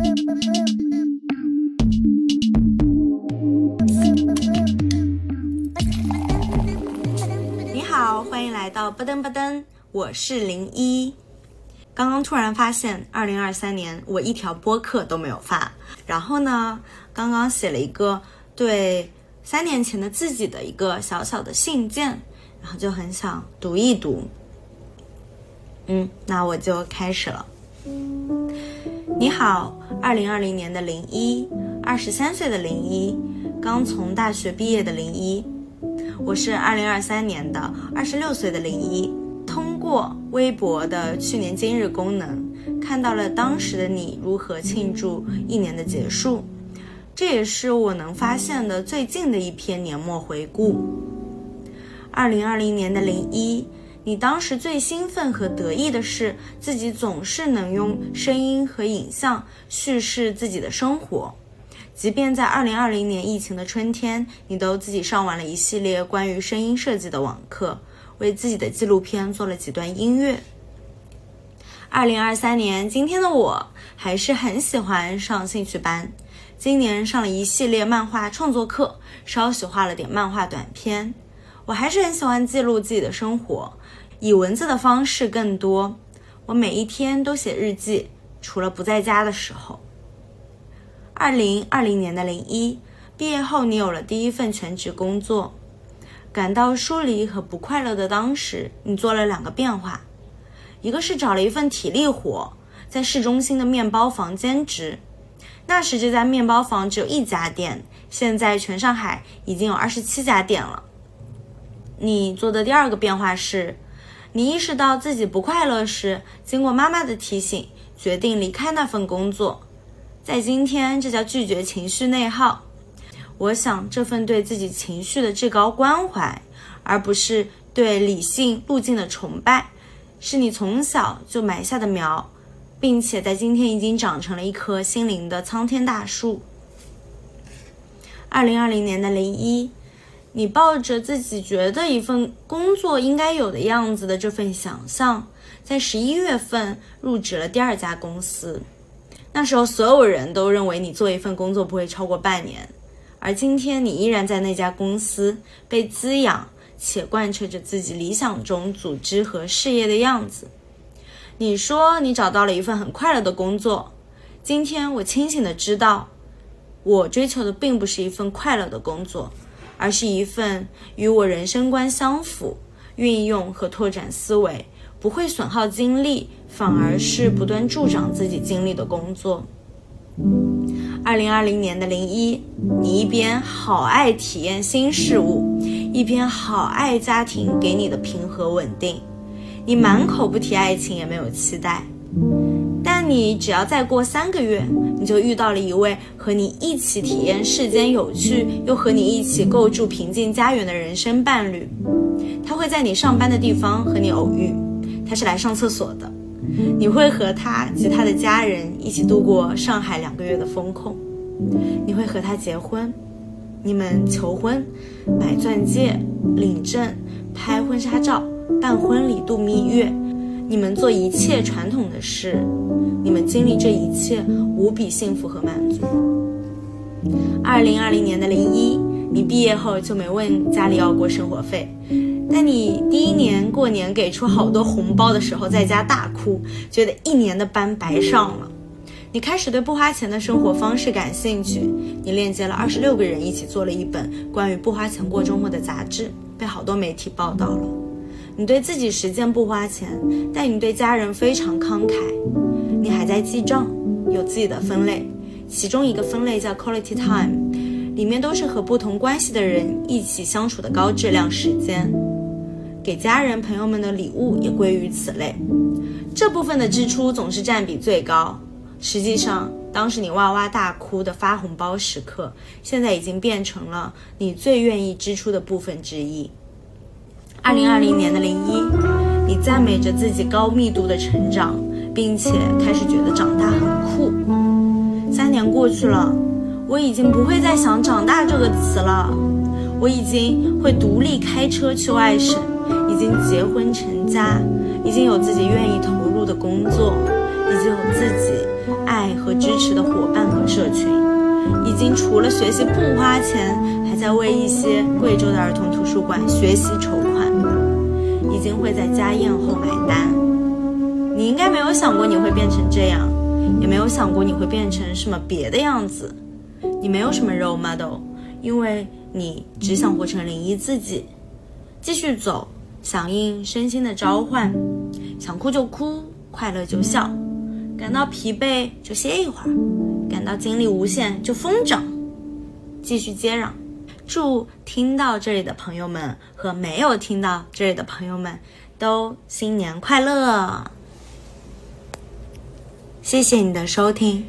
你好，欢迎来到布登布登，我是零一。刚刚突然发现，二零二三年我一条播客都没有发。然后呢，刚刚写了一个对三年前的自己的一个小小的信件，然后就很想读一读。嗯，那我就开始了。你好，二零二零年的零一，二十三岁的零一，刚从大学毕业的零一，我是二零二三年的二十六岁的零一。通过微博的去年今日功能，看到了当时的你如何庆祝一年的结束，这也是我能发现的最近的一篇年末回顾。二零二零年的零一，你当时最兴奋和得意的是自己总是能用声音和影像叙事自己的生活，即便在二零二零年疫情的春天，你都自己上完了一系列关于声音设计的网课。为自己的纪录片做了几段音乐。二零二三年，今天的我还是很喜欢上兴趣班。今年上了一系列漫画创作课，稍许画了点漫画短片。我还是很喜欢记录自己的生活，以文字的方式更多。我每一天都写日记，除了不在家的时候。二零二零年的零一，毕业后你有了第一份全职工作。感到疏离和不快乐的当时，你做了两个变化，一个是找了一份体力活，在市中心的面包房兼职。那时这家面包房只有一家店，现在全上海已经有二十七家店了。你做的第二个变化是，你意识到自己不快乐时，经过妈妈的提醒，决定离开那份工作。在今天，这叫拒绝情绪内耗。我想，这份对自己情绪的至高关怀，而不是对理性路径的崇拜，是你从小就埋下的苗，并且在今天已经长成了一棵心灵的苍天大树。二零二零年的零一，你抱着自己觉得一份工作应该有的样子的这份想象，在十一月份入职了第二家公司。那时候，所有人都认为你做一份工作不会超过半年。而今天，你依然在那家公司被滋养，且贯彻着自己理想中组织和事业的样子。你说你找到了一份很快乐的工作。今天，我清醒的知道，我追求的并不是一份快乐的工作，而是一份与我人生观相符、运用和拓展思维不会损耗精力，反而是不断助长自己精力的工作。二零二零年的零一，你一边好爱体验新事物，一边好爱家庭给你的平和稳定。你满口不提爱情，也没有期待，你只要再过三个月，你就遇到了一位和你一起体验世间有趣，又和你一起构筑平静家园的人生伴侣。他会在你上班的地方和你偶遇，他是来上厕所的。你会和他及他的家人一起度过上海两个月的风控，你会和他结婚，你们求婚、买钻戒、领证、拍婚纱照、办婚礼、度蜜月，你们做一切传统的事，你们经历这一切无比幸福和满足。二零二零年的零一，你毕业后就没问家里要过生活费。但你第一年过年给出好多红包的时候，在家大哭，觉得一年的班白上了。你开始对不花钱的生活方式感兴趣，你链接了二十六个人一起做了一本关于不花钱过周末的杂志，被好多媒体报道了。你对自己时间不花钱，但你对家人非常慷慨。你还在记账，有自己的分类，其中一个分类叫 Quality Time，里面都是和不同关系的人一起相处的高质量时间。给家人朋友们的礼物也归于此类，这部分的支出总是占比最高。实际上，当时你哇哇大哭的发红包时刻，现在已经变成了你最愿意支出的部分之一。二零二零年的零一，你赞美着自己高密度的成长，并且开始觉得长大很酷。三年过去了，我已经不会再想“长大”这个词了，我已经会独立开车去外省。已经结婚成家，已经有自己愿意投入的工作，已经有自己爱和支持的伙伴和社群，已经除了学习不花钱，在为一些贵州的儿童图书馆学习筹款，已经会在家宴后买单。你应该没有想过你会变成这样，也没有想过你会变成什么别的样子。你没有什么 role model，因为你只想活成零一自己，继续走，响应身心的召唤，想哭就哭，快乐就笑，感到疲惫就歇一会儿，感到精力无限就疯长，继续接壤。祝听到这里的朋友们和没有听到这里的朋友们都新年快乐！谢谢你的收听。